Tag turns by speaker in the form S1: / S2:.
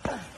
S1: Come on.